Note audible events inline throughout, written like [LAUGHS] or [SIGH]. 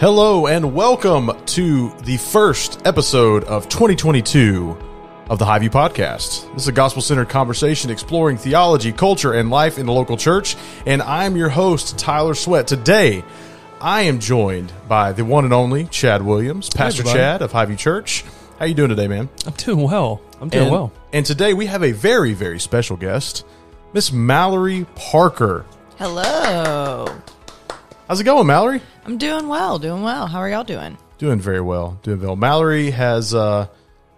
Hello and welcome to the first episode of 2022 of the Highview Podcast. This is a gospel centered conversation exploring theology, culture, and life in the local church. And I'm your host, Tyler Sweat. Today, I am joined by the one and only Chad Williams, Pastor everybody. Chad of Highview Church. How you doing today, man? I'm doing well. I'm doing and, well. And today we have a very, very special guest, Miss Mallory Parker. Hello. How's it going, Mallory? I'm doing well, doing well. How are y'all doing? Doing very well. Doing well. Mallory has uh,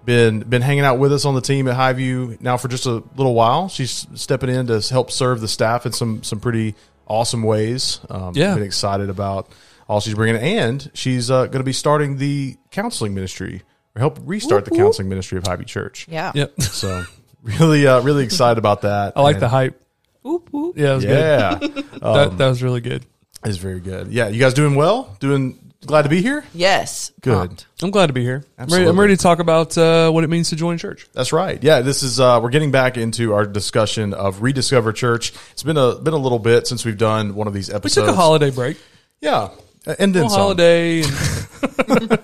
been been hanging out with us on the team at Highview now for just a little while. She's stepping in to help serve the staff in some some pretty awesome ways. Um, Yeah. been excited about all she's bringing, and she's uh, going to be starting the counseling ministry or help restart the counseling ministry of Highview Church. Yeah. Yep. So really, uh, really excited about that. [LAUGHS] I like And- the hype. Whoop, whoop. Yeah, it was Yeah, good. [LAUGHS] That, that was really good. It's very good. Yeah, you guys doing well? Doing glad to be here. Yes. Good. Pumped. I'm glad to be here. I'm ready, Absolutely. I'm ready to talk about uh, what it means to join church. That's right. Yeah, this is uh, we're getting back into our discussion of rediscover church. It's been a been a little bit since we've done one of these episodes. We took a holiday break. Yeah, and then some. holiday. [LAUGHS] And [LAUGHS]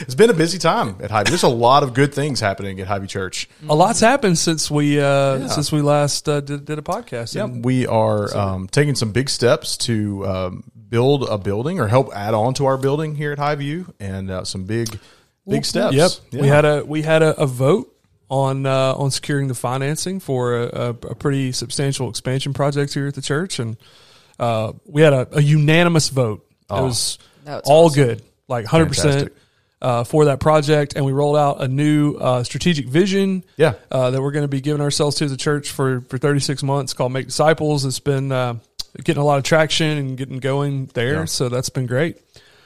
It's been a busy time at Highview. There's a lot of good things happening at Highview Church. a lot's happened since we uh, since we last uh, did, did a podcast. Yeah, we are um, taking some big steps to um, build a building or help add on to our building here at Highview, and uh, some big big steps. Yep. Yeah. We had a we had a, a vote on uh, on securing the financing for a, a, a pretty substantial expansion project here at the church, and uh, we had a, a unanimous vote. It was That's all awesome. good, like hundred percent uh, for that project, and we rolled out a new uh, strategic vision. Yeah. uh, that we're going to be giving ourselves to the church for for thirty six months, called Make Disciples. It's been uh, getting a lot of traction and getting going there, Yeah. so that's been great.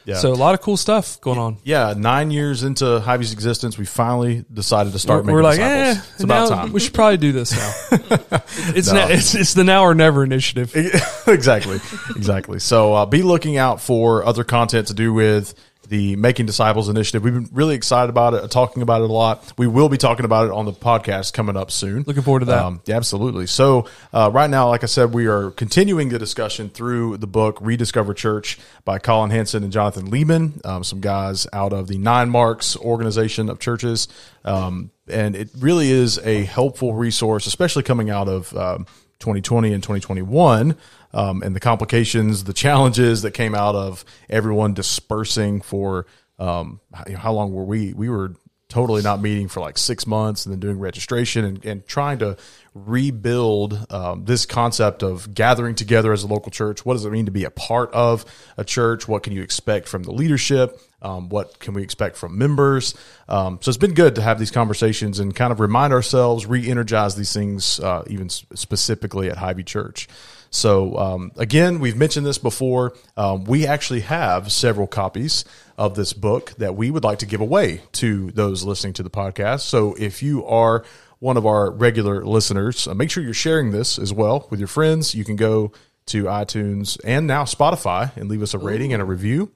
Yeah. So a lot of cool stuff going on. yeah, nine years into Highview's existence, we finally decided to start we're, making we're like, disciples. eh, it's about time. we should probably do this now. [LAUGHS] it's, No. now, it's it's the now or never initiative. [LAUGHS] exactly, exactly. So uh, be looking out for other content to do with the Making Disciples initiative. We've been really excited about it, talking about it a lot. We will be talking about it on the podcast coming up soon. Looking forward to that. Um, yeah, absolutely. So uh, right now, like I said, we are continuing the discussion through the book Rediscover Church by Collin Hansen and Jonathan Leeman, um, some guys out of the Nine Marks organization of churches. Um, and it really is a helpful resource, especially coming out of um, 2020 and 2021. Um, and the complications, the challenges that came out of everyone dispersing for um, how, long were we? We were totally not meeting for like six months and then doing registration and, and trying to rebuild um, this concept of gathering together as a local church. What does it mean to be a part of a church? What can you expect from the leadership? Um, what can we expect from members? Um, so it's been good to have these conversations and kind of remind ourselves, re energize these things, uh, even specifically at Highview Church. So um, again, we've mentioned this before. Um, we actually have several copies of this book that we would like to give away to those listening to the podcast. So if you are one of our regular listeners, uh, make sure you're sharing this as well with your friends. You can go to iTunes and now Spotify and leave us a rating and a review.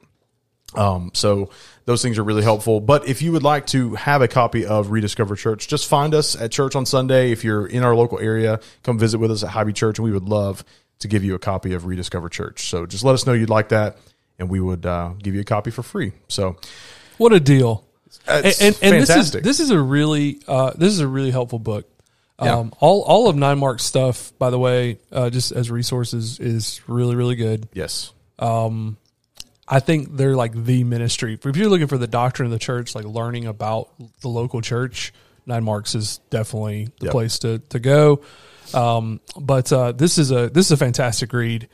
Um, so those things are really helpful. But if you would like to have a copy of Rediscover Church, just find us at church on Sunday. If you're in our local area, come visit with us at Highview Church, and we would love to give you a copy of Rediscover Church. So just let us know you'd like that, and we would uh, give you a copy for free. So What a deal! And, and, and this is fantastic. this is a really uh, this is a really helpful book. Yeah. Um, all all of Nine Mark stuff, by the way, uh, just as resources, is really really good. yes, I think they're like the ministry. If you're looking for the doctrine of the church, like learning about the local church, Nine Marks is definitely the Yep. place to to go. Um, but uh, this is a this is a fantastic read,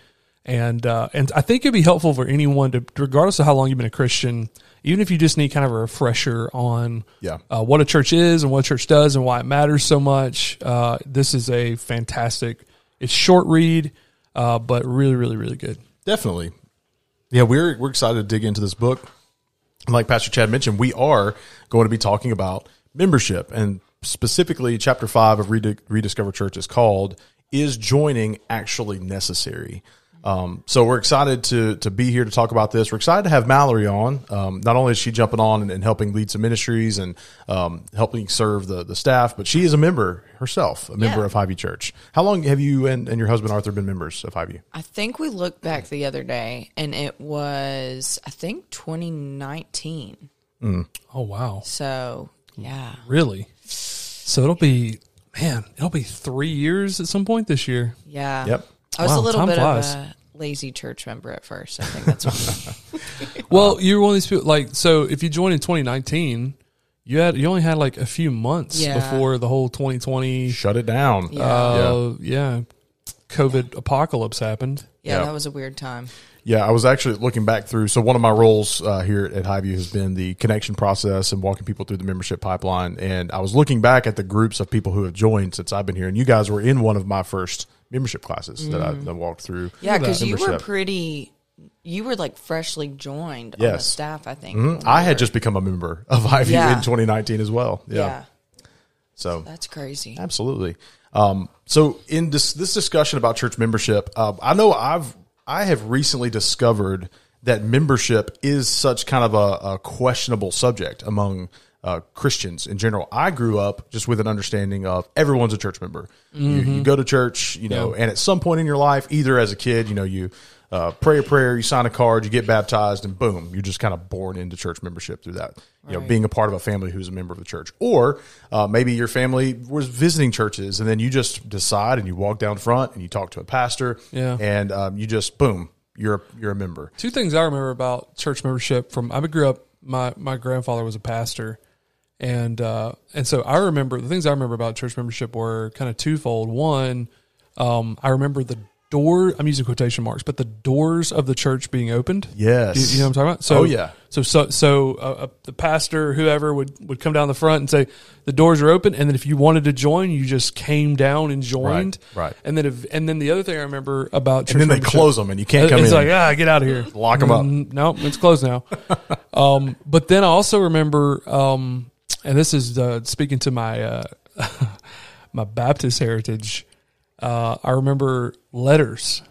and uh, and I think it'd be helpful for anyone to, regardless of how long you've been a Christian, even if you just need kind of a refresher on Yeah. uh, what a church is and what a church does and why it matters so much. Uh, this is a fantastic. It's short read, uh, but really really really good. definitely. Yeah, we're we're excited to dig into this book. Like Pastor Chad mentioned, we are going to be talking about membership, and specifically, chapter five of Redi- Rediscover Church is called "Is Joining Actually Necessary?" Um, so we're excited to to be here to talk about this. We're excited to have Mallory on. Um, not only is she jumping on and, and helping lead some ministries and um, helping serve the the staff, but she is a member herself, a member Yeah. of Highview Church. How long have you and, and your husband Arthur been members of Highview? I think we looked back the other day and it was, I think, 2019. Oh wow, So, yeah. really? So it'll be man, it'll be three years at some point this year. Yeah. Yep. I was Wow, a little bit flies. of a lazy church member at first. I think that's what. [LAUGHS] Well, you're one of these people. Like, so if you joined in 2019, you had you only had like a few months Yeah. before the whole 2020, Shut it down. Yeah. uh, yeah. COVID apocalypse happened. yeah, Yeah. that was a weird time. Yeah, I was actually looking back through. So one of my roles uh, here at Highview has been the connection process and walking people through the membership pipeline. And I was looking back at the groups of people who have joined since I've been here, and you guys were in one of my first membership classes that, I, that walked through. Yeah, because you were pretty, you were like freshly joined on the Yes. staff, I think. Mhm. I had just become a member of Highview Yeah. in 2019 as well. Yeah. yeah. So That's crazy. Absolutely. Um, so in this this discussion about church membership, uh, I know I've I have recently discovered that membership is such kind of a, a questionable subject among uh, Christians in general. I grew up just with an understanding of everyone's a church member. You, you go to church, you know, and at some point in your life, either as a kid, you know, you uh, pray a prayer, you sign a card, you get baptized, and boom, you're just kind of born into church membership through that. You know, Right. being a part of a family who's a member of the church, or uh, maybe your family was visiting churches, and then you just decide and you walk down front and you talk to a pastor, Yeah. and um, you just boom, you're a, you're a member. Two things I remember about church membership from I grew up. My my grandfather was a pastor, and uh, and so I remember the things I remember about church membership were kind of twofold. One, um, I remember the door. I'm using quotation marks, but the doors of the church being opened. Yes. You, you know what I'm talking about? So, Oh, yeah. So so so uh, uh, the pastor, whoever would would come down the front and say the doors are open, and then if you wanted to join, you just came down and joined. Right, right. And then if, and then the other thing I remember about church And then they close them, and you can't come it's in. like ah, get out of here, Lock them up. Mm, No, it's closed now. [LAUGHS] um, but then I also remember, um, and this is uh, speaking to my uh, [LAUGHS] my Baptist heritage. Uh, I remember letters.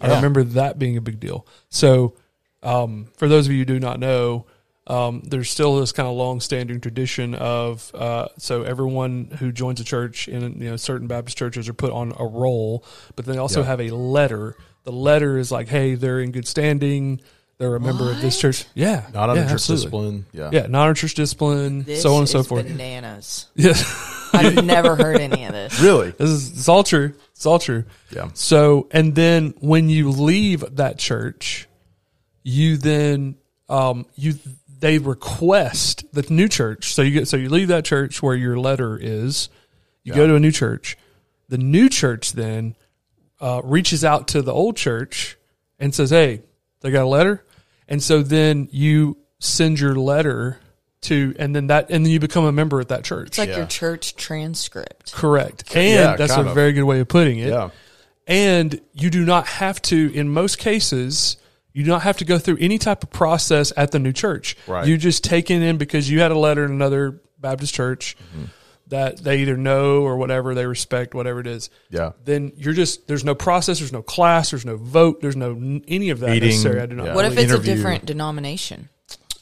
I remember that being a big deal. So, um, for those of you who do not know, um, there's still this kind of long-standing tradition of uh, so everyone who joins a church in you know certain Baptist churches are put on a roll, but they also Yeah. have a letter. The letter is like, hey, they're in good standing. They're a member of this church. Yeah, not under yeah, church absolutely. discipline. Yeah. Yeah, not under church discipline, This so on and so is forth. bananas. [LAUGHS] Yes. I've never heard any of this. Really? This is it's all true. It's all true. Yeah. So and then when you leave that church, you then um you they request the new church. So you get so you leave that church where your letter is, you go to a new church. The new church then uh, reaches out to the old church and says, "Hey, they got a letter," and so then you send your letter to, and then that, and then you become a member at that church. It's like Yeah. your church transcript. Correct. And Yeah, that's a of. very good way of putting it. Yeah. And you do not have to, in most cases, you do not have to go through any type of process at the new church. Right. You just take it in because you had a letter in another Baptist church Mm-hmm. that they either know or whatever, they respect, whatever it is. Yeah. Then you're just, there's no process, there's no class, there's no vote, there's no any of that Meeting, necessary. I do not yeah. What if it's Interview. a different denomination?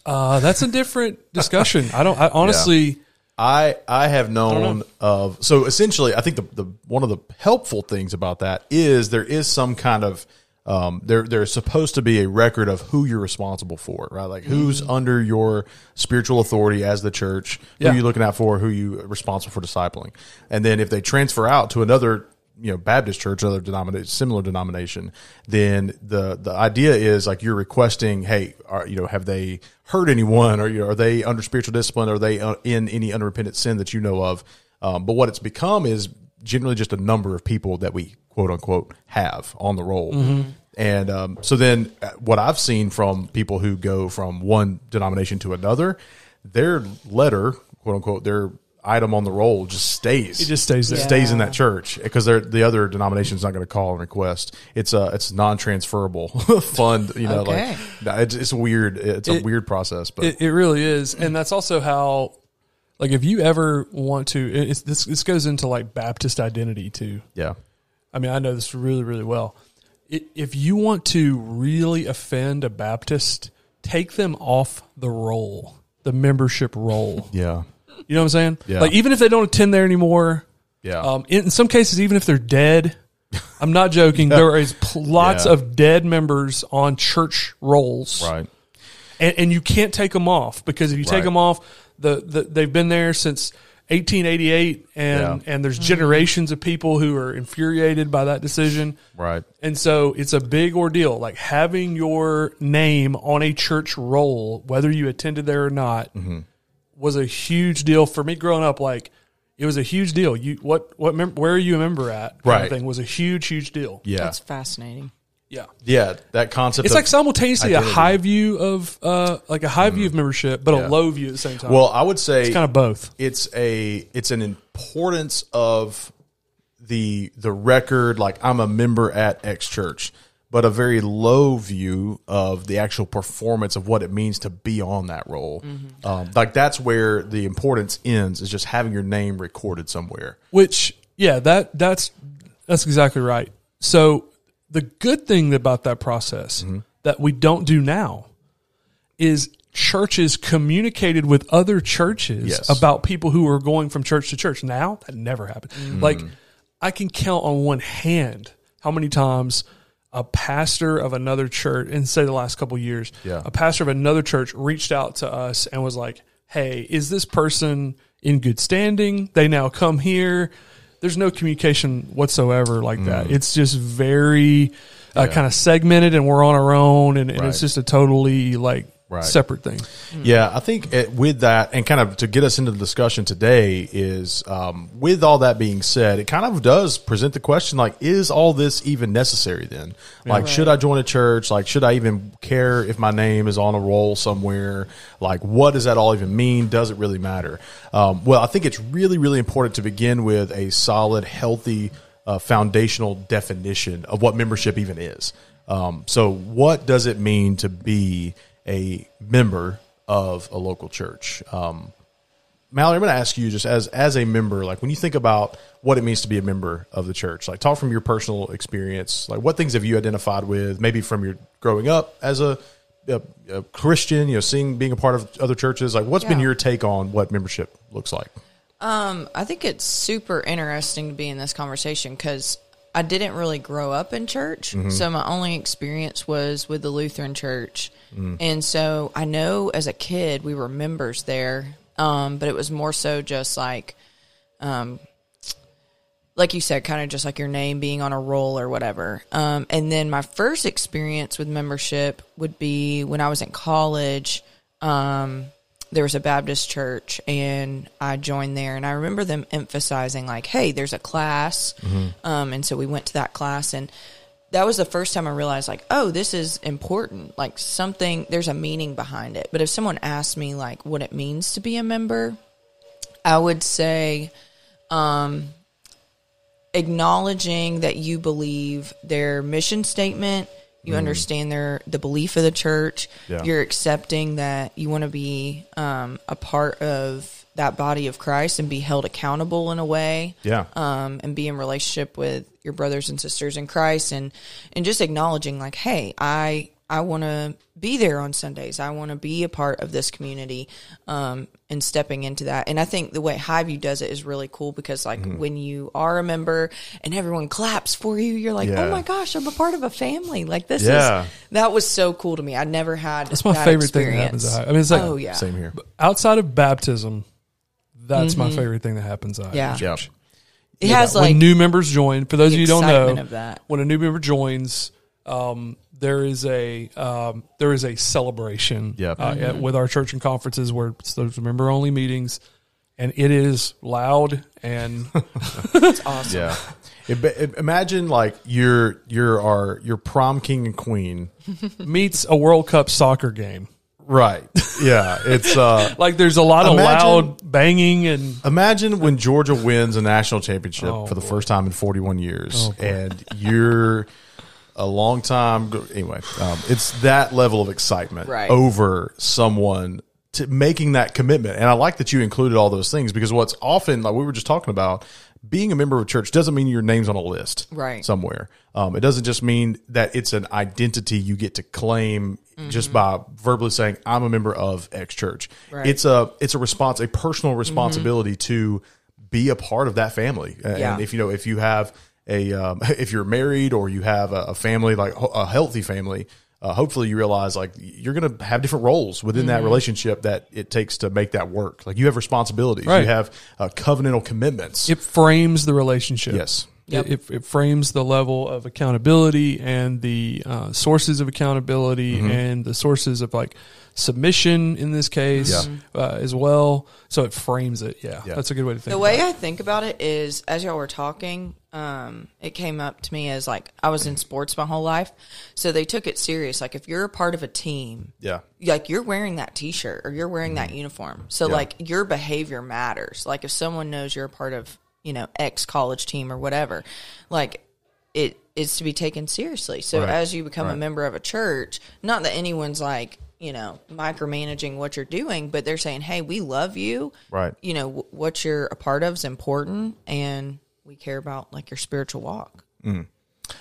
Uh, that's a different discussion. I don't, I honestly, I I have known of so essentially I think the, the one of the helpful things about that is there is some kind of um, there there's supposed to be a record of who you're responsible for right? Like who's under your spiritual authority as the church? Yeah. who you looking out for? Who you responsible for discipling? And then if they transfer out to another you know Baptist church other denomination similar denomination then the the idea is like you're requesting hey are you know have they hurt anyone? Or you know, are they under spiritual discipline? Are they uh, in any unrepentant sin that you know of? Um, but what it's become is generally just a number of people that we quote unquote have on the roll. And um, so then uh, what I've seen from people who go from one denomination to another their letter quote unquote their item on the roll just stays It just stays there. stays in that church because the other denomination's not going to call and request. It's a it's non-transferable [LAUGHS] fund. You know, Okay. like it's, it's weird. It's a It- weird process, but It, it really is, and that's also how, like, if you ever want to, it's, this this goes into like Baptist identity too. yeah, I mean, I know this really, really well. i- if you want to really offend a Baptist, take them off the roll, the membership roll. Yeah. You know what I'm saying? Yeah. Like even if they don't attend there anymore, Yeah. um, in, in some cases, even if they're dead, [LAUGHS] I'm not joking. There is pl- lots Yeah. of dead members on church rolls, right. and, and you can't take them off because if you Right. take them off, the, the they've been there since 1888, and Yeah. and there's generations of people who are infuriated by that decision. Right. And so it's a big ordeal. Like having your name on a church roll, whether you attended there or not, Mm-hmm. Was a huge deal for me growing up. Like it was a huge deal. You what what mem- where are you a member at? kind of Right. thing was a huge huge deal. Yeah. That's fascinating. Yeah. yeah. That concept. It's of- like simultaneously a high view of uh like a high view of membership, but Yeah. a low view at the same time. Well, I would say it's kind of both. it's a it's an importance of the the record like I'm a member at X church, but a very low view of the actual performance of what it means to be on that role. Um, like that's where the importance ends is just having your name recorded somewhere. Which, yeah, that that's that's exactly right. So the good thing about that process Mm-hmm. that we don't do now is churches communicated with other churches Yes. about people who are going from church to church. Now that never happened. Mm-hmm. Like I can count on one hand how many times a pastor of another church, and say the last couple years, Yeah. a pastor of another church reached out to us and was like, "Hey, is this person in good standing? They now come here." There's no communication whatsoever like that. It's just very uh, Mm. Yeah. kind of segmented, and we're on our own, and, and Right. it's just a totally like Right. separate thing. Yeah, I think it, with that, and kind of to get us into the discussion today, is um, with all that being said, it kind of does present the question like, is all this even necessary then? Like, should I join a church? Like, should I even care if my name is on a roll somewhere? Like, what does that all even mean? Does it really matter? Um, well, I think it's really, really important to begin with a solid, healthy, uh, foundational definition of what membership even is. Um, so, what does it mean to be a member of a local church? Um, Mallory, I'm going to ask you just as as a member, like when you think about what it means to be a member of the church, like talk from your personal experience. Like what things have you identified with, maybe from your growing up as a, a, a Christian, you know, seeing being a part of other churches. Like what's been your take on what membership looks like? Um, I think it's super interesting to be in this conversation because I didn't really grow up in church. So my only experience was with the Lutheran church. And so I know as a kid we were members there, um, but it was more so just like, um, like you said, kind of just like your name being on a roll or whatever. Um, and then my first experience with membership would be when I was in college. Um, there was a Baptist church and I joined there and I remember them emphasizing like, Hey, there's a class. Um, and so we went to that class and that was the first time I realized like, oh, this is important. Like something, there's a meaning behind it. But if someone asked me like what it means to be a member, I would say, um, acknowledging that you believe their mission statement, you understand their the belief of the church, Yeah. you're accepting that you want to be um, a part of that body of Christ and be held accountable in a way Yeah. um, and be in relationship with your brothers and sisters in Christ and and just acknowledging like, hey, I I want to be there on Sundays. I want to be a part of this community um, and stepping into that. And I think the way Highview does it is really cool because like Mm-hmm. when you are a member and everyone claps for you, you're like, Yeah. oh my gosh, I'm a part of a family. Like this Yeah. is that was so cool to me. I never had That's my that favorite thing that happens. experience. At, I mean, it's like oh yeah, Same here. outside of baptism, that's my favorite thing that happens at Mm-hmm. Yeah. Yeah. church. it has when like new members join. For those of you who don't know, of that. when a new member joins, um, there is a um, there is a celebration Yep. uh, at, with our church and conferences where it's those member only meetings, and it is loud and [LAUGHS] it's awesome. Yeah. It, it- imagine like you're you're our your prom king and queen. [LAUGHS] meets a World Cup soccer game. Right. Yeah. It's uh [LAUGHS] Like there's a lot of Imagine- loud banging and Imagine when Georgia wins a national championship Oh, for the boy. first time in 41 years, and you're a long time. Anyway, um, it's that level of excitement Right. over someone to making that commitment. And I like that you included all those things because what's often like we were just talking about being a member of a church doesn't mean your name's on a list Right. somewhere. Um, it doesn't just mean that it's an identity you get to claim just by verbally saying I'm a member of X church. Right. It's a it's a response, a personal responsibility to be a part of that family. And Yeah. if you know if you have a um, [LAUGHS] if you're married or you have a, a family like a healthy family. Uh, hopefully you realize like you're going to have different roles within that relationship that it takes to make that work. Like you have responsibilities, Right. you have uh, covenantal commitments. It frames the relationship. Yes. Yep. It, it, it frames the level of accountability and the uh, sources of accountability Mm-hmm. and the sources of like submission in this case uh, as well. So it frames it. Yeah, Yeah. that's a good way to think. The about way it. I think about it is, as y'all were talking, um, it came up to me as like I was in sports my whole life, so they took it serious. Like if you're a part of a team, Yeah. like you're wearing that T-shirt or you're wearing that uniform, so Yeah. like your behavior matters. Like if someone knows you're a part of you know X college team or whatever, like it is to be taken seriously. So Right. as you become a member of a church, not that anyone's like you know micromanaging what you're doing, but they're saying, "Hey, we love you." Right. you know wh- what you're a part of is important and we care about like your spiritual walk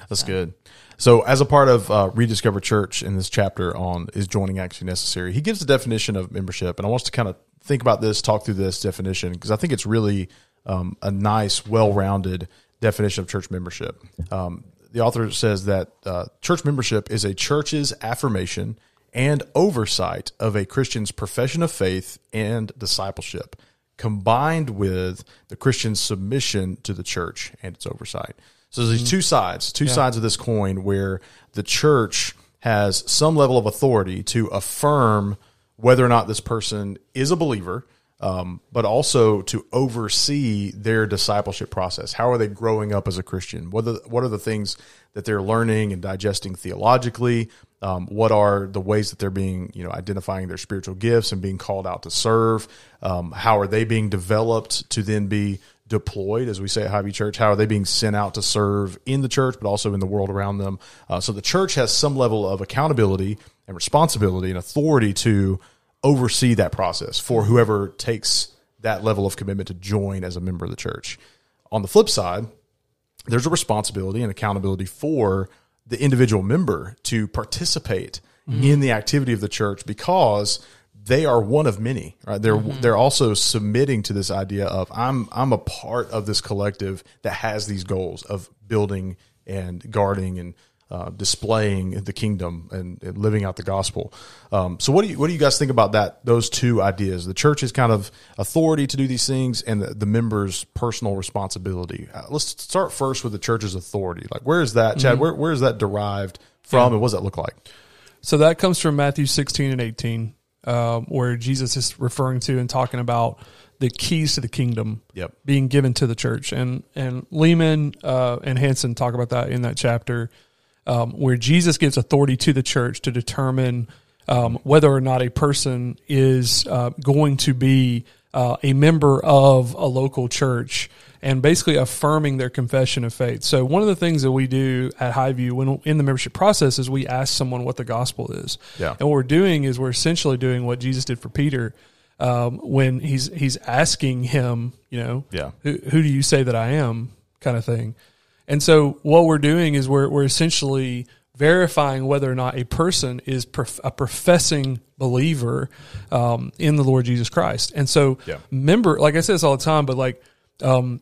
That's good. So, as a part of uh, Rediscover Church in this chapter on is joining actually necessary, he gives the definition of membership, and I want us to kind of think about this, talk through this definition because I think it's really um, a nice, well-rounded definition of church membership. Um, the author says that uh, church membership is a church's affirmation and oversight of a Christian's profession of faith and discipleship, combined with the Christian submission to the church and its oversight. So there's these two sides, two sides of this coin where the church has some level of authority to affirm whether or not this person is a believer, um, but also to oversee their discipleship process. How are they growing up as a Christian? What are the, what are the things that they're learning and digesting theologically? Um, what are the ways that they're being, you know, identifying their spiritual gifts and being called out to serve? Um, how are they being developed to then be deployed, as we say at Highview Church? How are they being sent out to serve in the church, but also in the world around them? Uh, so the church has some level of accountability and responsibility and authority to oversee that process for whoever takes that level of commitment to join as a member of the church. On the flip side, there's a responsibility and accountability for the individual member to participate mm-hmm. in the activity of the church because they are one of many right? They're mm-hmm. they're also submitting to this idea of i'm i'm a part of this collective that has these goals of building and guarding and uh, displaying the kingdom and, and living out the gospel. Um, so, what do you what do you guys think about that? Those two ideas: the church's kind of authority to do these things, and the, the members' personal responsibility. Uh, let's start first with the church's authority. Like, where is that, Chad? Where where is that derived from, and what does that look like? So that comes from Matthew 16 and 18, um, where Jesus is referring to and talking about the keys to the kingdom Yep. being given to the church. And and Leeman uh, and Hansen talk about that in that chapter, um, where Jesus gives authority to the church to determine um, whether or not a person is uh, going to be uh, a member of a local church and basically affirming their confession of faith. So one of the things that we do at Highview when in the membership process is we ask someone what the gospel is. Yeah. And what we're doing is we're essentially doing what Jesus did for Peter um, when he's he's asking him, you know, Yeah. who, who do you say that I am, kind of thing. And so what we're doing is we're we're essentially verifying whether or not a person is prof- a professing believer um, in the Lord Jesus Christ. And so, Yeah. member, like I say this all the time, but like um,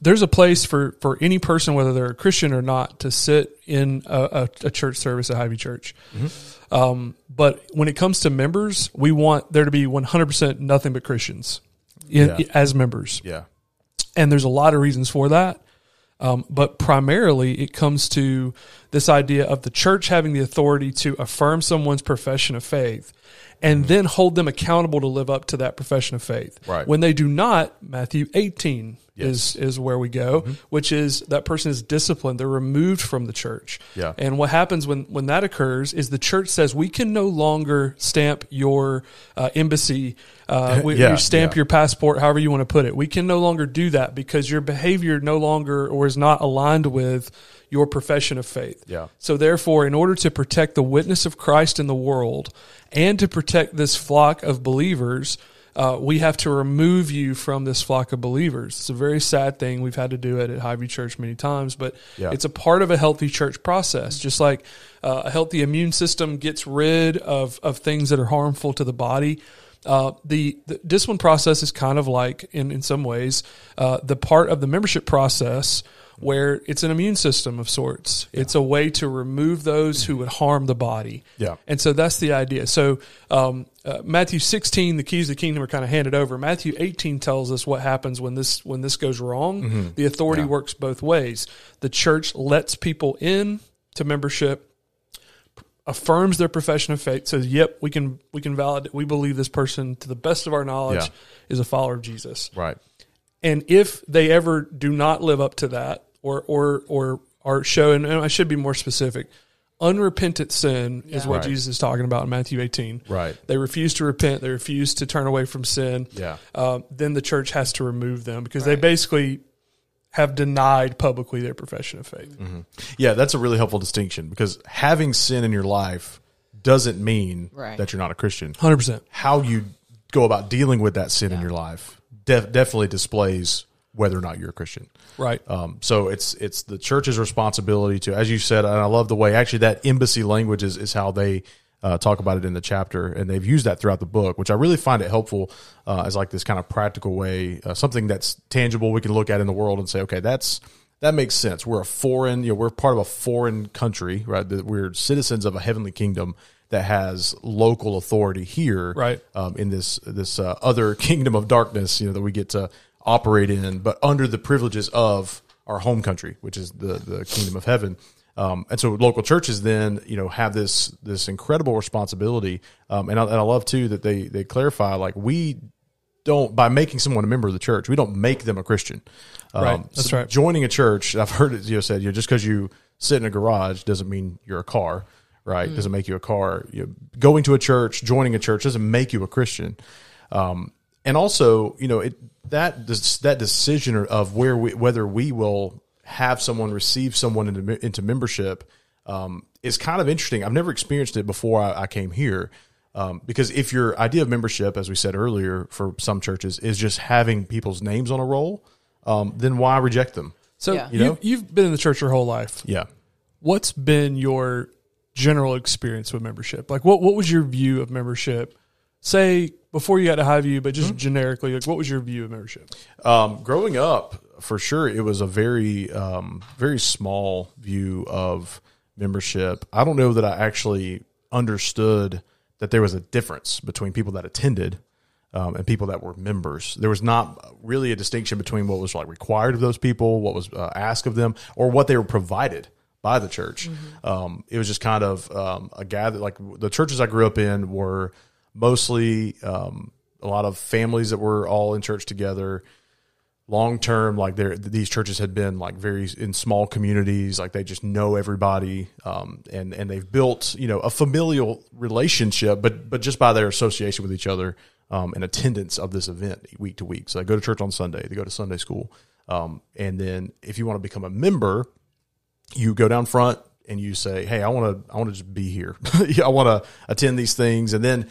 there's a place for for any person, whether they're a Christian or not, to sit in a, a, a church service at Highview Church. Um, but when it comes to members, we want there to be 100% nothing but Christians in, Yeah. as members Yeah. and there's a lot of reasons for that. Um, but primarily, it comes to this idea of the church having the authority to affirm someone's profession of faith and then hold them accountable to live up to that profession of faith. Right. When they do not, Matthew 18 is, is where we go, which is that person is disciplined. They're removed from the church. Yeah. And what happens when, when that occurs is the church says, we can no longer stamp your uh, embassy, uh, [LAUGHS] we, Yeah, you stamp yeah. your passport, however you want to put it. We can no longer do that because your behavior no longer or is not aligned with your profession of faith. Yeah. So therefore, in order to protect the witness of Christ in the world and to protect this flock of believers, uh, we have to remove you from this flock of believers. It's a very sad thing. We've had to do it at Highview Church many times, but Yeah. it's a part of a healthy church process. Just like uh, a healthy immune system gets rid of, of things that are harmful to the body. Uh, the, the discipline process is kind of like, in, in some ways, uh, the part of the membership process where it's an immune system of sorts. It's a way to remove those who would harm the body. Yeah. And so that's the idea. So um, uh, Matthew 16, the keys of the kingdom are kind of handed over. Matthew 18 tells us what happens when this when this goes wrong. The authority works both ways. The church lets people in to membership, affirms their profession of faith, says, "Yep, we can we can validate. We believe this person to the best of our knowledge Yeah. is a follower of Jesus." Right. And if they ever do not live up to that, or or or are showing, and I should be more specific, unrepentant sin is what Right. Jesus is talking about in Matthew 18. Right. They refuse to repent. They refuse to turn away from sin. Yeah. Um, then the church has to remove them because they basically have denied publicly their profession of faith. Yeah, that's a really helpful distinction because having sin in your life doesn't mean Right. that you're not a Christian. Hundred percent. How you go about dealing with that sin in your life def- definitely displays whether or not you're a Christian. Right. Um, so it's it's the church's responsibility to, as you said, and I love the way actually that embassy language is, is how they uh, talk about it in the chapter, and they've used that throughout the book, which I really find it helpful uh, as like this kind of practical way, uh, something that's tangible we can look at in the world and say, okay, that's that makes sense. We're a foreign, you know, we're part of a foreign country, right? That We're citizens of a heavenly kingdom that has local authority here, Right. um, in this this uh, other [LAUGHS] kingdom of darkness, you know, that we get to operate in, but under the privileges of our home country, which is the the kingdom of heaven. Um, and so local churches then, you know, have this this incredible responsibility. Um, and I, and I love too that they they clarify like we don't by making someone a member of the church, we don't make them a Christian. Um, Right. That's so right. Joining a church, I've heard it you know said, you know, just because you sit in a garage doesn't mean you're a car, right? Mm. Doesn't make you a car. You know, going to a church, joining a church doesn't make you a Christian. Um, and also, you know, it that that decision of where we whether we will have someone receive someone into into membership um, is kind of interesting. I've never experienced it before I, I came here. Um, because if your idea of membership, as we said earlier, for some churches is just having people's names on a roll, um, then why reject them? So Yeah. you You know? you've been in the church your whole life. Yeah. What's been your general experience with membership? Like, what what was your view of membership? Say before you got to Highview, but just Mm-hmm. generically, like, what was your view of membership? Um, growing up, for sure, it was a very, um, very small view of membership. I don't know that I actually understood that there was a difference between people that attended um, and people that were members. There was not really a distinction between what was like required of those people, what was uh, asked of them, or what they were provided by the church. Um, it was just kind of um, a gather. Like the churches I grew up in were mostly um, a lot of families that were all in church together. Long term like there these churches had been like very in small communities like they just know everybody um, and and they've built you know a familial relationship but but just by their association with each other um, and attendance of this event week to week. So they go to church on sunday they go to sunday school um, and then if you want to become a member you go down front and you say hey i want to i want to just be here. [LAUGHS] I want to attend these things and then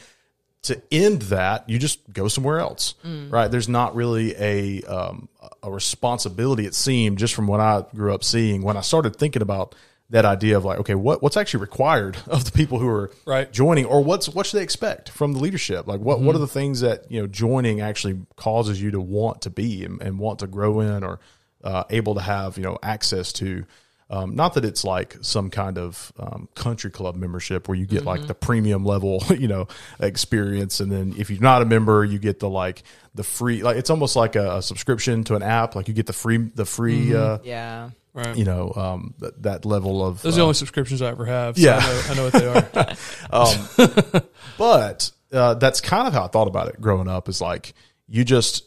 to end that, you just go somewhere else, right? There's not really a um, a responsibility. It seemed just from what I grew up seeing when I started thinking about that idea of like, okay, what what's actually required [LAUGHS] of the people who are Right. joining, or what's what should they expect from the leadership? Like, what what are the things that you know joining actually causes you to want to be and, and want to grow in, or uh, able to have you know access to. Um, not that it's like some kind of um, country club membership where you get like the premium level, [LAUGHS] you know, experience, and then if you're not a member, you get the like the free, like it's almost like a, a subscription to an app. Like you get the free, the free, uh, Yeah. Right. you know, um, th- that level of. Those are the uh, only subscriptions I ever have. So Yeah. I know, I know what they are. [LAUGHS] um, but uh, that's kind of how I thought about it growing up. Is like you just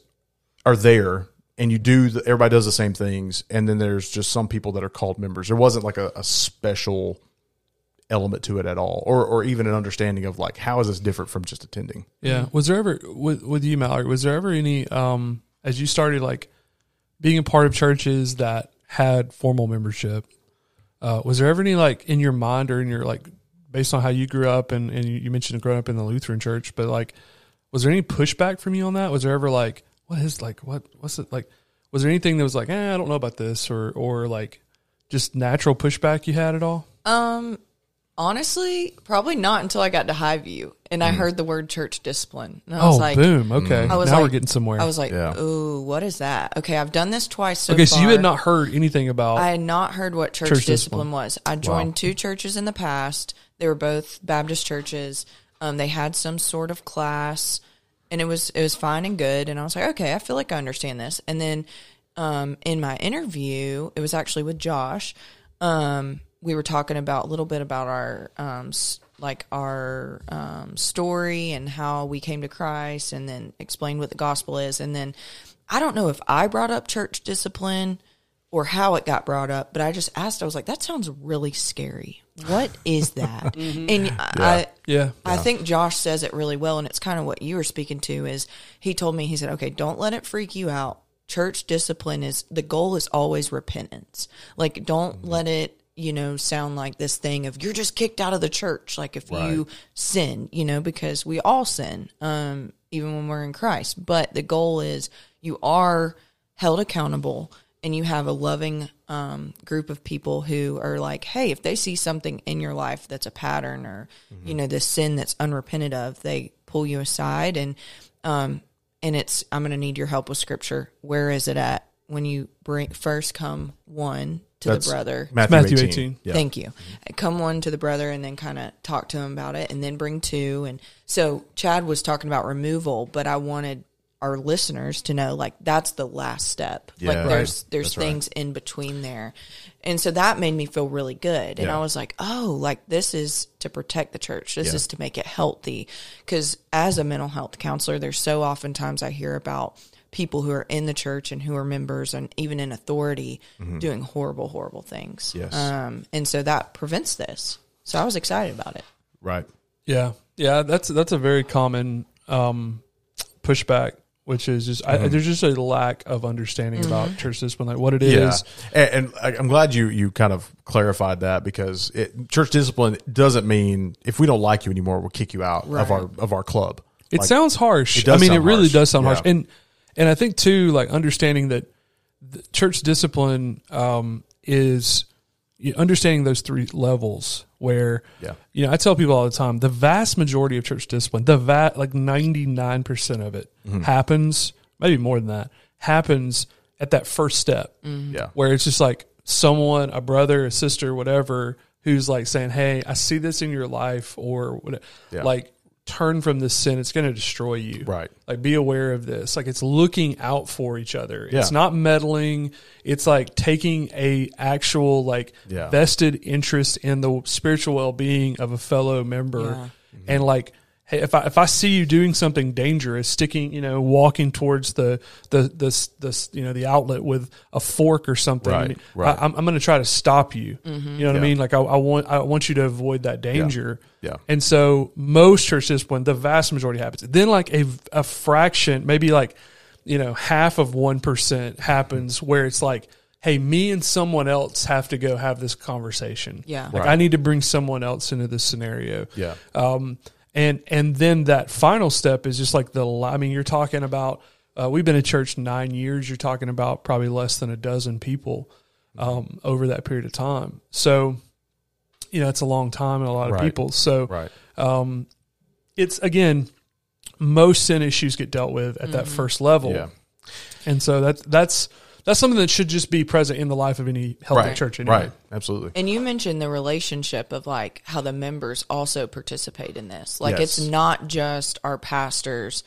are there and you do. The, everybody does the same things, and then there's just some people that are called members. There wasn't like a, a special element to it at all, or or even an understanding of like how is this different from just attending. Yeah. Was there ever with with you, Mallory? Was there ever any um as you started like being a part of churches that had formal membership? Uh, was there ever any like in your mind or in your like based on how you grew up and and you you mentioned growing up in the Lutheran church, but like Was there any pushback from you on that? Was there ever like, what is like, what, what's it like? Was there anything that was like, eh, I don't know about this, or or like just natural pushback you had at all? Um, honestly, probably not until I got to Highview and Mm. I heard the word church discipline. And I was Oh, like, boom. Okay, I was now like, we're getting somewhere. I was like, Yeah. ooh, what is that? Okay, I've done this twice so okay, so you far. had not heard anything about. I had not heard what church, Church discipline. discipline. was. I joined two churches in the past. They were both Baptist churches. Um, they had some sort of class, and it was it was fine and good. And I was like, okay, I feel like I understand this. And then um, in my interview, it was actually with Josh. Um, we were talking about a little bit about our um, like our um, story and how we came to Christ, and then explained what the gospel is. And then I don't know if I brought up church discipline or how it got brought up, but I just asked. I was like, "That sounds really scary. What is that?" [LAUGHS] And I, yeah, I think Josh says it really well, and it's kind of what you were speaking to. Is he told me he said, "Okay, don't let it freak you out. Church discipline is the goal is always repentance. Like, don't let it." You know, sound like this thing of you're just kicked out of the church. Like if you sin, you know, because we all sin, um, even when we're in Christ. But the goal is you are held accountable and you have a loving um, group of people who are like, hey, if they see something in your life that's a pattern or you know this sin that's unrepented of, they pull you aside and um, and it's I'm going to need your help with scripture. Where is it at when you bring first come one to That's the brother? Matthew, Matthew 18. 18. Yeah. Thank you. Come one to the brother and then kind of talk to him about it and then bring two. And so Chad was talking about removal, but I wanted our listeners to know like that's the last step. Yeah. like there's Right. there's That's right. things in between there. And so that made me feel really good. And Yeah. I was like, "Oh, like this is to protect the church. This Yeah. is to make it healthy." Cuz as a mental health counselor, there's so oftentimes I hear about people who are in the church and who are members and even in authority doing horrible horrible things. Mm-hmm. Yes. Um and so that prevents this. So I was excited about it. Right. Yeah, yeah, that's that's a very common um, pushback, which is just Mm-hmm. I, there's just a lack of understanding about church discipline, like what it is. Yeah, and, and I- I'm glad you you kind of clarified that because it, church discipline doesn't mean if we don't like you anymore, we'll kick you out of our of our club. It Like, sounds harsh. it does I mean, it really harsh. does sound harsh, and and I think too, like understanding that the church discipline um, is you- understanding those three levels. Where Yeah. you know, I tell people all the time, the vast majority of church discipline, the va- like ninety nine percent of it Mm-hmm. happens, maybe more than that, happens at that first step yeah, where it's just like someone, a brother, a sister, whatever, who's like saying, "Hey, I see this in your life," or whatever. Yeah. Like, turn from this sin; it's going to destroy you. Right. Like, be aware of this. Like, it's looking out for each other. Yeah. It's not meddling. It's like taking a actual like Yeah. vested interest in the spiritual well being of a fellow member, Yeah. and like. Hey, if I if I see you doing something dangerous, sticking, you know, walking towards the the the, the you know the outlet with a fork or something, Right, I mean, right. I, I'm, I'm going to try to stop you. You know what Yeah. I mean? Like I, I want I want you to avoid that danger. Yeah. And so most church discipline, the vast majority happens. Then like a a fraction, maybe like you know half of one percent happens where it's like. Hey, me and someone else have to go have this conversation. Yeah. like Right. I need to bring someone else into this scenario. yeah, Um, and and then that final step is just like the. I mean, you're talking about. Uh, we've been in church nine years. You're talking about probably less than a dozen people um, over that period of time. So, you know, it's a long time and a lot of Right. people. So, right. um, it's again, most sin issues get dealt with at that first level, Yeah, and so that's that's that's something that should just be present in the life of any healthy right. church. Anyway. Right. Absolutely. And you mentioned the relationship of like how the members also participate in this. Like Yes. it's not just our pastors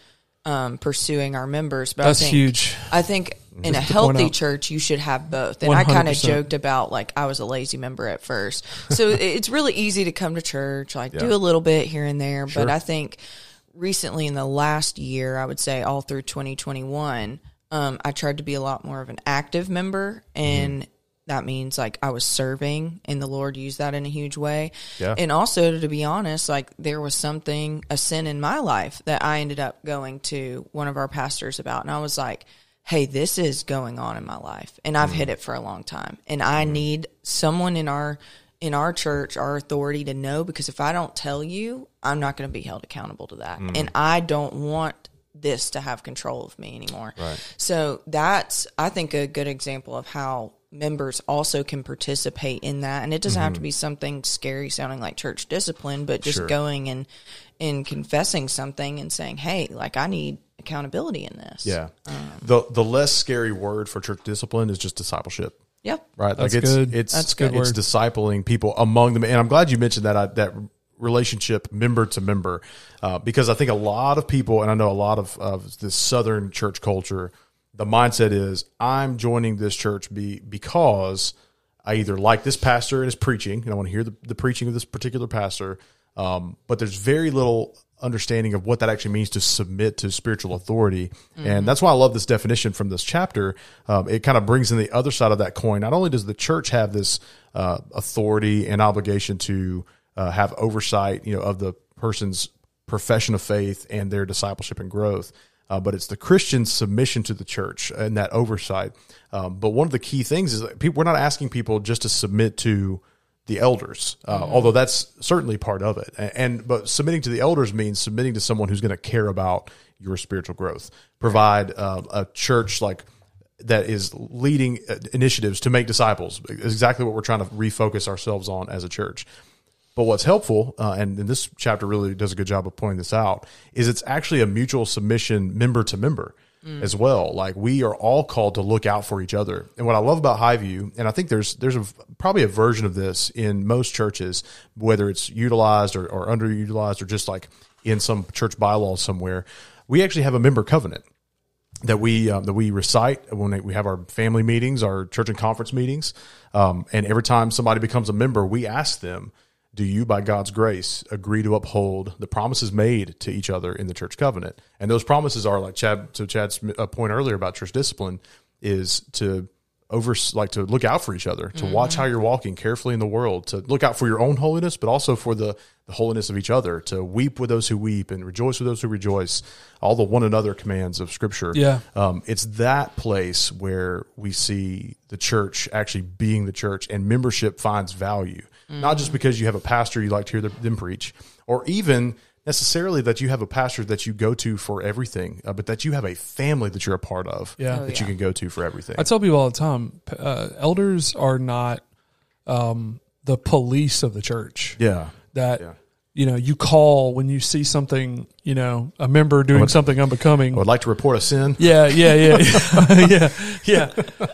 um, pursuing our members, but That's I think, huge. I think in a Just to healthy church, you should have both. And I kind of joked about like I was a lazy member at first, so [LAUGHS] it's really easy to come to church, like do a little bit here and there. Sure. But I think recently in the last year, I would say all through 2021, um, I tried to be a lot more of an active member and. That means like I was serving and the Lord used that in a huge way. Yeah. And also to be honest, like there was something, a sin in my life that I ended up going to one of our pastors about. And I was like, hey, this is going on in my life. And I've hit it for a long time. And I need someone in our in our church our authority to know because if I don't tell you, I'm not going to be held accountable to that. Mm. And I don't want this to have control of me anymore. Right. So that's I think a good example of how members also can participate in that and it doesn't have to be something scary sounding like church discipline but just Mm-hmm. Sure. going and and confessing something and saying hey like i need accountability in this Yeah. the the less scary word for church discipline is just discipleship. yep Right. That's like it's good. it's That's good it's word. discipling people among them. And I'm glad you mentioned that I, that relationship member to member, uh, because I think a lot of people, and I know a lot of, of this Southern church culture, the mindset is I'm joining this church be because I either like this pastor and his preaching, and I want to hear the, the preaching of this particular pastor, um, but there's very little understanding of what that actually means to submit to spiritual authority. And that's why I love this definition from this chapter. Um, it kind of brings in the other side of that coin. Not only does the church have this uh, authority and obligation to uh, have oversight, you know, of the person's profession of faith and their discipleship and growth, uh, but it's the Christian submission to the church and that oversight. Um, but one of the key things is that people, we're not asking people just to submit to the elders, uh, although that's certainly part of it. And, and but submitting to the elders means submitting to someone who's going to care about your spiritual growth, provide uh, a church like that is leading uh, initiatives to make disciples. Exactly what we're trying to refocus ourselves on as a church. But what's helpful, uh, and, and this chapter really does a good job of pointing this out, is it's actually a mutual submission member to member as well. Like we are all called to look out for each other. And what I love about Highview, and I think there's there's a, probably a version of this in most churches, whether it's utilized or, or underutilized or just like in some church bylaws somewhere, we actually have a member covenant that we um, that we recite when we have our family meetings, our church and conference meetings, um, and every time somebody becomes a member, we ask them, "Do you, by God's grace, agree to uphold the promises made to each other in the church covenant?" And those promises are like Chad to Chad's uh, point earlier about church discipline is to over like to look out for each other, to watch how you're walking carefully in the world, to look out for your own holiness, but also for the, the holiness of each other, to weep with those who weep and rejoice with those who rejoice. All the one another commands of Scripture. Yeah. um, it's that place where we see the church actually being the church, and membership finds value, not just because you have a pastor you like to hear them preach, or even necessarily that you have a pastor that you go to for everything, uh, but that you have a family that you're a part of Yeah. Oh, that you can go to for everything. I tell people all the time, uh, elders are not um, the police of the church. yeah. That Yeah. you know you call when you see something, you know, a member doing something unbecoming. I would like to report a sin. Yeah, yeah, yeah, [LAUGHS] [LAUGHS] yeah, yeah.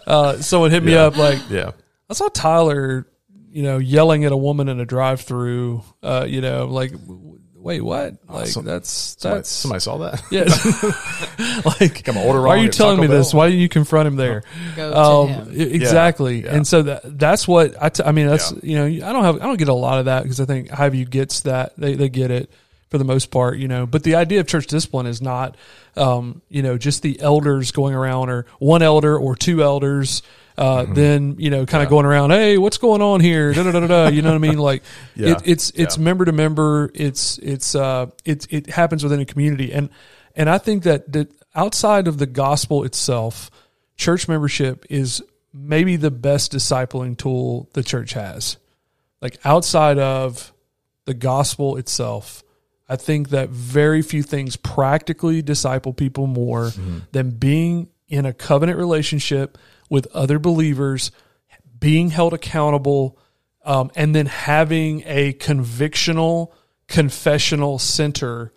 Uh, someone hit me Yeah. up like Yeah. I saw Tyler, you know, yelling at a woman in a drive-through. Uh, you know, like, wait, what? Like some- that's that's somebody saw that. [LAUGHS] yeah. [LAUGHS] like, Come on, order why are you telling Taco me this? Why didn't you confront him there? Go to Um, him. exactly. Yeah. And so that that's what I, t- I mean. That's Yeah. you know, I don't have I don't get a lot of that because I think Highview gets that they they get it for the most part, you know. But the idea of church discipline is not, um, you know, just the elders going around or one elder or two elders. Uh, Mm-hmm. then you know, kind of going around, hey, what's going on here? Da, da, da, da. You know what I mean? Like, [LAUGHS] Yeah. it, it's it's Yeah. member to member. It's it's uh it it happens within a community, and and I think that that outside of the gospel itself, church membership is maybe the best discipling tool the church has. Like outside of the gospel itself, I think that very few things practically disciple people more than being in a covenant relationship with other believers, being held accountable, um, and then having a convictional, confessional center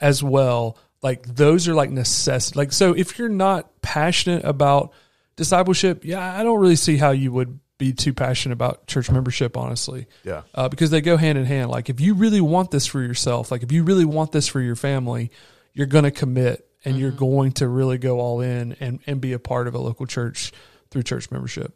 as well. Like those are like necessity. Like so, if you're not passionate about discipleship, yeah, I don't really see how you would be too passionate about church membership, honestly. Yeah. uh, because they go hand in hand. Like if you really want this for yourself, like if you really want this for your family, you're going to commit and you're going to really go all in and and be a part of a local church through church membership.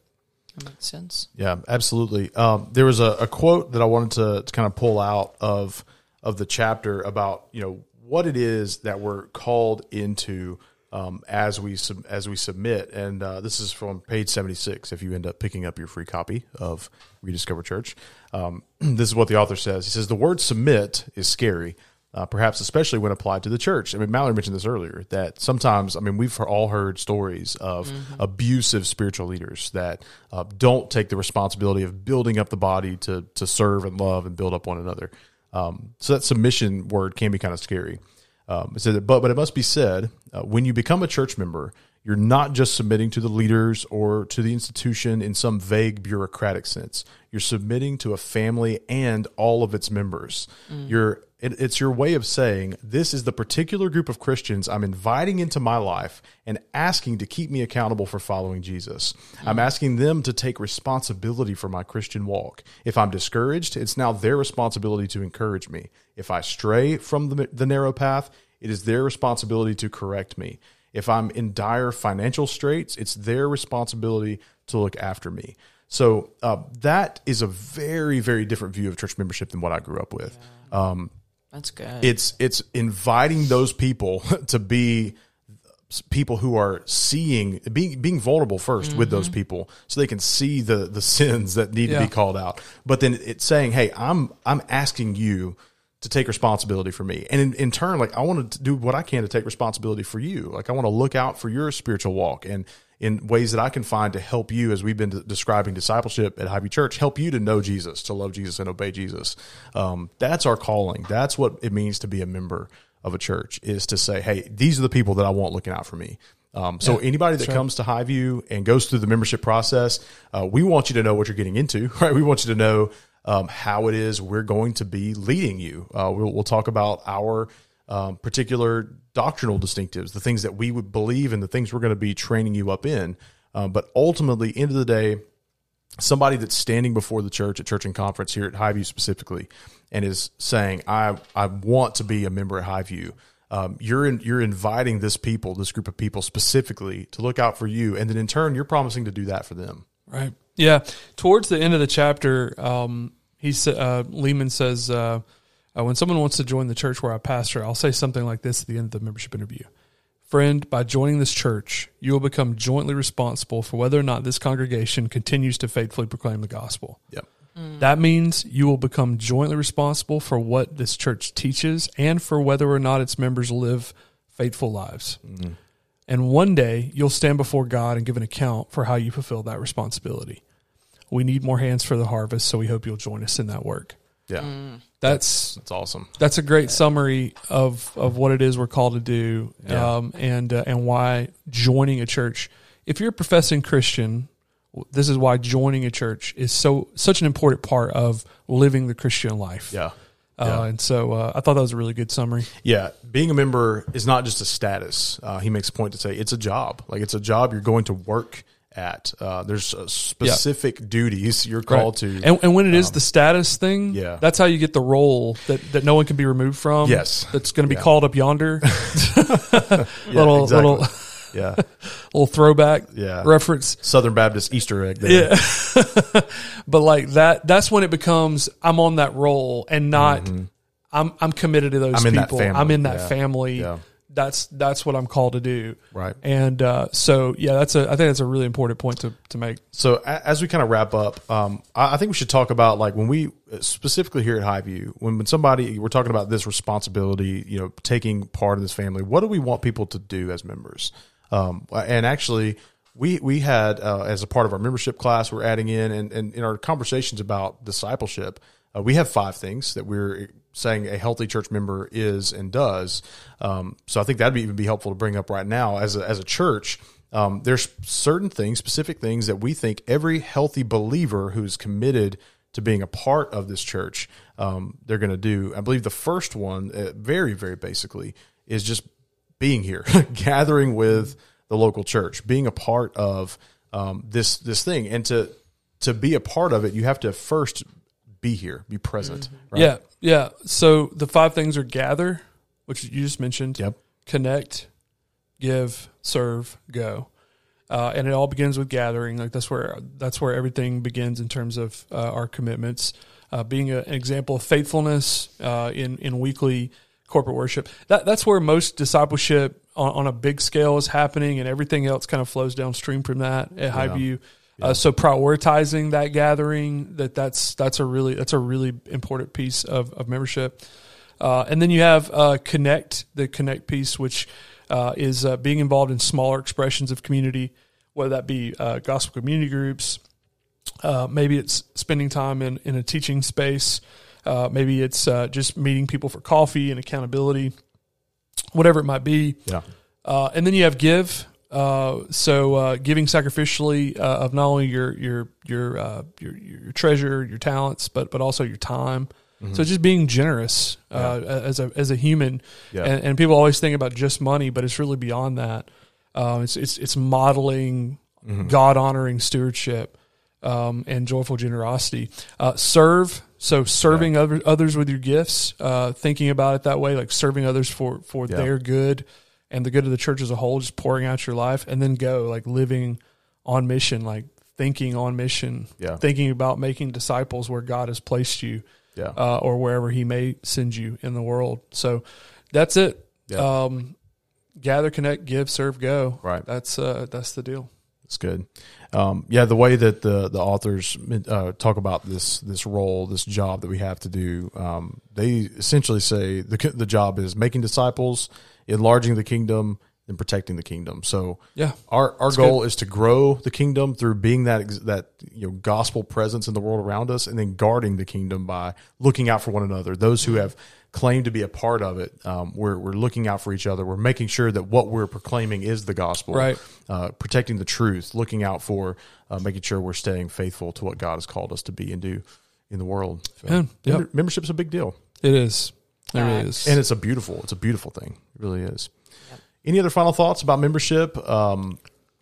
That makes sense. Yeah, absolutely. Um, there was a, a quote that I wanted to, to kind of pull out of of the chapter about you know what it is that we're called into um, as we sub, as we submit, and uh, this is from page seventy six. If you end up picking up your free copy of Rediscover Church, um, [CLEARS THROAT] this is what the author says. He says the word submit is scary, uh, perhaps especially when applied to the church. I mean, Mallory mentioned this earlier that sometimes, I mean, we've all heard stories of abusive spiritual leaders that uh, don't take the responsibility of building up the body to to serve and love and build up one another. Um, so that submission word can be kind of scary. Um, it that, but but it must be said uh, when you become a church member, you're not just submitting to the leaders or to the institution in some vague bureaucratic sense. You're submitting to a family and all of its members. You're it, it's your way of saying this is the particular group of Christians I'm inviting into my life and asking to keep me accountable for following Jesus. I'm asking them to take responsibility for my Christian walk. If I'm discouraged, it's now their responsibility to encourage me. If I stray from the, the narrow path, it is their responsibility to correct me. If I'm in dire financial straits, it's their responsibility to look after me. So uh, that is a very, very different view of church membership than what I grew up with. Um, That's good. it's it's inviting those people [LAUGHS] to be people who are seeing being being vulnerable 1st with those mm-hmm. people so they can see the the sins that need to be called out. But then it's saying hey i'm i'm asking you to take responsibility for me. And in, in turn like i want to do what i can to take responsibility for you. Like i want to look out for your spiritual walk and in ways that i can find to help you as we've been de- describing discipleship at Highview church help you to know jesus to love jesus and obey jesus um, that's our calling that's what it means to be a member of a church is to say, hey, these are the people that I want looking out for me. Um, so anybody that comes to Highview and goes through the membership process, uh, we want you to know what you're getting into, [LAUGHS] right? We want you to know um, how it is we're going to be leading you. Uh, we'll, we'll talk about our um, particular doctrinal distinctives, the things that we would believe and the things we're going to be training you up in. Um, but ultimately, end of the day, somebody that's standing before the church at church and conference here at Highview specifically and is saying, I, I want to be a member at Highview. Um, you're in, you're inviting this people, this group of people specifically to look out for you. And then in turn, you're promising to do that for them. Right. Yeah. Towards the end of the chapter, um, he uh, Leeman says, uh, uh, when someone wants to join the church where I pastor, I'll say something like this at the end of the membership interview. Friend, by joining this church, you will become jointly responsible for whether or not this congregation continues to faithfully proclaim the gospel. Yep. That means you will become jointly responsible for what this church teaches and for whether or not its members live faithful lives. And one day you'll stand before God and give an account for how you fulfill that responsibility. We need more hands for the harvest, so we hope you'll join us in that work. Yeah. That's That's awesome. that's a great summary of of what it is we're called to do, Yeah. um, and uh, and why joining a church. If you're a professing Christian, this is why joining a church is so such an important part of living the Christian life. Yeah. Uh, and so uh, I thought that was a really good summary. Yeah, being a member is not just a status. Uh, he makes a point to say it's a job. Like it's a job you're going to work at. Uh, there's uh, specific duties you're called to. And, and when it is the status thing, Um, yeah. that's how you get the roll that, that no one can be removed from. Yes. that's going to be Yeah. called up yonder. [LAUGHS] Yeah, [LAUGHS] little exactly. little yeah, [LAUGHS] little throwback Yeah. reference. Southern Baptist Easter egg. There. Yeah. but like that that's when it becomes I'm on that roll and not I'm I'm committed to those Mm-hmm. I'm in that people. family. I'm in that Yeah. family. Yeah. That's that's what I'm called to do. Right. And uh, so yeah, that's a I think that's a really important point to, to make. So as we kind of wrap up, um, I, I think we should talk about like when we specifically here at Highview, when, when somebody we're talking about this responsibility, you know, taking part in this family. What do we want people to do as members? Um, and actually, we we had uh, as a part of our membership class, we're adding in and, and in our conversations about discipleship, uh, we have five things that we're saying a healthy church member is and does. Um, so I think that'd be, even be helpful to bring up right now as a, as a church. Um, there's certain things, specific things that we think every healthy believer who's committed to being a part of this church, um, they're going to do. I believe the first one, uh, very, very basically, is just being here, [LAUGHS] gathering with the local church, being a part of um, this this thing, and to to be a part of it, you have to first be here, be present. Right? Yeah, yeah. So the five things are gather, which you just mentioned. Yep. Connect, give, serve, go. Uh, and it all begins with gathering. Like that's where that's where everything begins in terms of uh, our commitments. Uh, being a, an example of faithfulness uh, in in weekly corporate worship. That that's where most discipleship on, on a big scale is happening, and everything else kind of flows downstream from that at Highview. Uh, so prioritizing that gathering that that's that's a really that's a really important piece of, of membership. Uh, and then you have uh, connect, the connect piece, which uh, is uh, being involved in smaller expressions of community, whether that be uh, gospel community groups, uh, maybe it's spending time in, in a teaching space, uh, maybe it's uh, just meeting people for coffee and accountability, whatever it might be. Yeah. Uh, and then you have give. Uh, so uh, giving sacrificially uh, of not only your your your, uh, your your treasure, your talents, but but also your time. So just being generous uh, as a as a human, Yeah. and, and people always think about just money, but it's really beyond that. Um, it's it's it's modeling God honoring stewardship um, and joyful generosity. Uh, serve, so serving other, others with your gifts, uh, thinking about it that way, like serving others for for Yeah. their good and the good of the church as a whole, just pouring out your life, and then go like living on mission, like thinking on mission, Yeah. thinking about making disciples where God has placed you, Yeah. uh, or wherever He may send you in the world. So that's it. Yeah. Um, gather, connect, give, serve, go. Right. That's uh, that's the deal. It's good. Um, yeah, the way that the the authors uh, talk about this this role, this job that we have to do, um, they essentially say the the job is making disciples, enlarging the kingdom, and protecting the kingdom. So Yeah. our our goal is to grow the kingdom through being that that you know gospel presence in the world around us, and then guarding the kingdom by looking out for one another. Those who have claimed to be a part of it, um, we're we're looking out for each other. We're making sure that what we're proclaiming is the gospel, Right. Uh, protecting the truth, looking out for uh, making sure we're staying faithful to what God has called us to be and do in the world. So, Yeah, yep. member- membership's a big deal, It is. It really is. and it's a beautiful it's a beautiful thing. It really is. Any other final thoughts about membership? Um,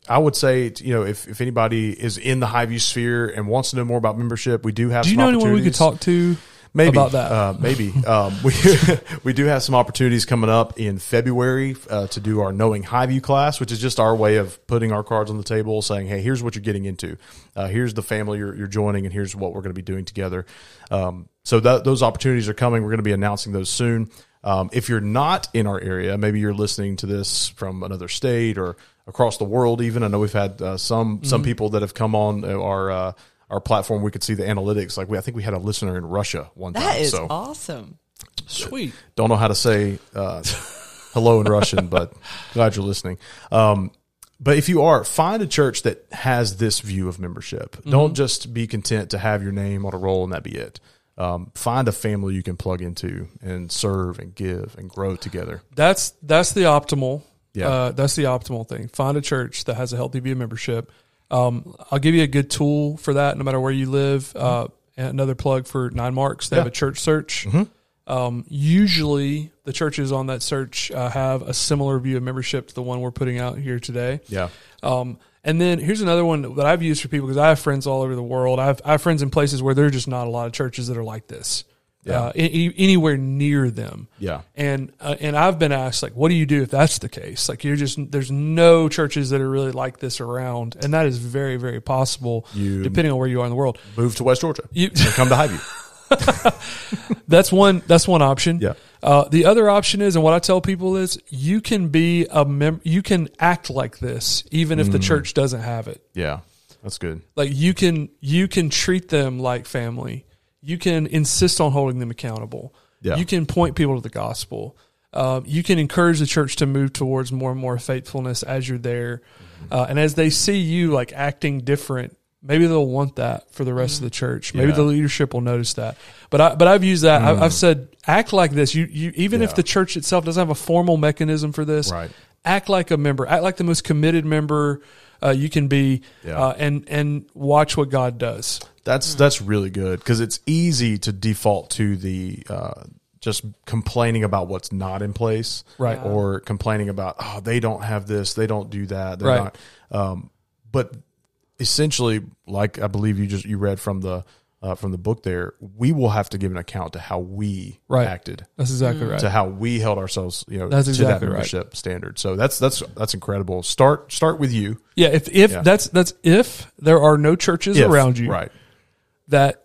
I would say, you know, if, if anybody is in the Highview sphere and wants to know more about membership, we do have. Do you know anyone we could talk to maybe about that? Uh, maybe um, [LAUGHS] we [LAUGHS] we do have some opportunities coming up in February uh, to do our Knowing Highview class, which is just our way of putting our cards on the table, saying, "Hey, here's what you're getting into. Uh, here's the family you're, you're joining, and here's what we're going to be doing together." Um, so that, those opportunities are coming. We're going to be announcing those soon. Um, if you're not in our area, maybe you're listening to this from another state or across the world. Even I know we've had uh, some some people that have come on our uh, our platform. We could see the analytics. Like we, I think we had a listener in Russia one time. That is so awesome. Sweet. don't know how to say uh, hello in Russian, [LAUGHS] but glad you're listening. Um, but if you are, find a church that has this view of membership. Don't just be content to have your name on a roll and that be it. Um, find a family you can plug into and serve and give and grow together. That's that's the optimal. Yeah. Uh, that's the optimal thing. Find a church that has a healthy view of membership. Um, I'll give you a good tool for that, no matter where you live. Uh, and another plug for Nine Marks. They have a church search. Um, usually, the churches on that search uh, have a similar view of membership to the one we're putting out here today. Yeah. Um, and then here's another one that I've used for people because I have friends all over the world. I have, I have friends in places where there are just not a lot of churches that are like this, Yeah. uh, anywhere near them. Yeah. And uh, and I've been asked like, what do you do if that's the case? Like you're just there's no churches that are really like this around, and that is very very possible You- depending on where you are in the world. Move to West Georgia. You, come to Highview. [LAUGHS] that's one that's one option. Yeah. Uh, the other option is, and what I tell people is, you can be a mem- you can act like this even Mm. if the church doesn't have it. Yeah. That's good. like you can you can treat them like family you can insist on holding them accountable Yeah. you can point people to the gospel um, you can encourage the church to move towards more and more faithfulness as you're there uh, and as they see you like acting different maybe they'll want that for the rest of the church maybe Yeah. Mm. the leadership will notice that but I, but I've used that I, I've said act like this you, you even Yeah. if the church itself doesn't have a formal mechanism for this Right. act like a member act like the most committed member uh, you can be Yeah. uh, and and watch what God does. That's that's really good because it's easy to default to the uh, just complaining about what's not in place, Right. Or complaining about oh they don't have this, they don't do that, they're Right. not. Um, but essentially, like I believe you just you read from the uh, from the book there, we will have to give an account to how we Right. acted, That's exactly right. to how we held ourselves, you know, That's to exactly that right. membership standard. So that's that's that's incredible. Start start with you Yeah, if if Yeah. that's that's if there are no churches If- around you right? that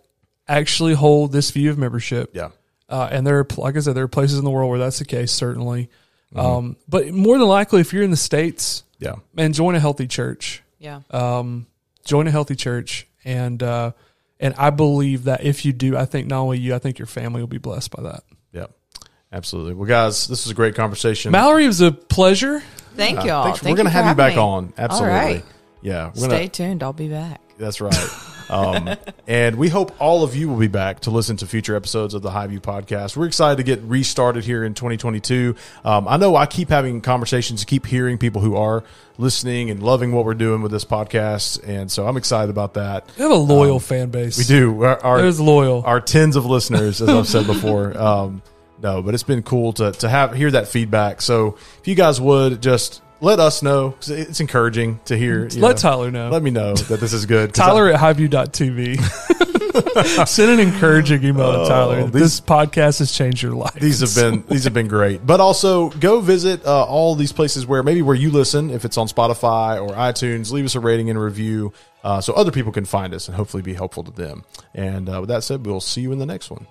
actually hold this view of membership, Yeah, uh, and there are like I said, there are places in the world where that's the case, certainly. Mm-hmm. Um, but more than likely, if you're in the states, yeah, man, join a healthy church. Yeah. um, join a healthy church and uh, and I believe that if you do, I think not only you, I think your family will be blessed by that. yeah. Absolutely. Well, guys, this was a great conversation. Mallory, it was a pleasure. Thank y'all. Thanks. Thank we're going to have you back me. on. Absolutely. All right. Yeah. We're Stay gonna, tuned. I'll be back. That's right. [LAUGHS] Um, [LAUGHS] and we hope all of you will be back to listen to future episodes of the Highview podcast. We're excited to get restarted here in 2022. Um, I know I keep having conversations, keep hearing people who are listening and loving what we're doing with this podcast. And so I'm excited about that. We have a loyal fan base. We do. Our, our, There's loyal. our tens of listeners, as I've said before. Um, no, but it's been cool to, to have hear that feedback. So if you guys would just let us know. it's encouraging to hear. Let know, Tyler know. Let me know that this is good. Tyler at highview.tv. [LAUGHS] Send an encouraging email to Tyler. Oh, these- this podcast has changed your life. these have been these have been great. But also go visit uh, all these places where maybe where you listen, if it's on Spotify or iTunes, leave us a rating and review uh, so other people can find us and hopefully be helpful to them. And uh, with that said, we'll see you in the next one.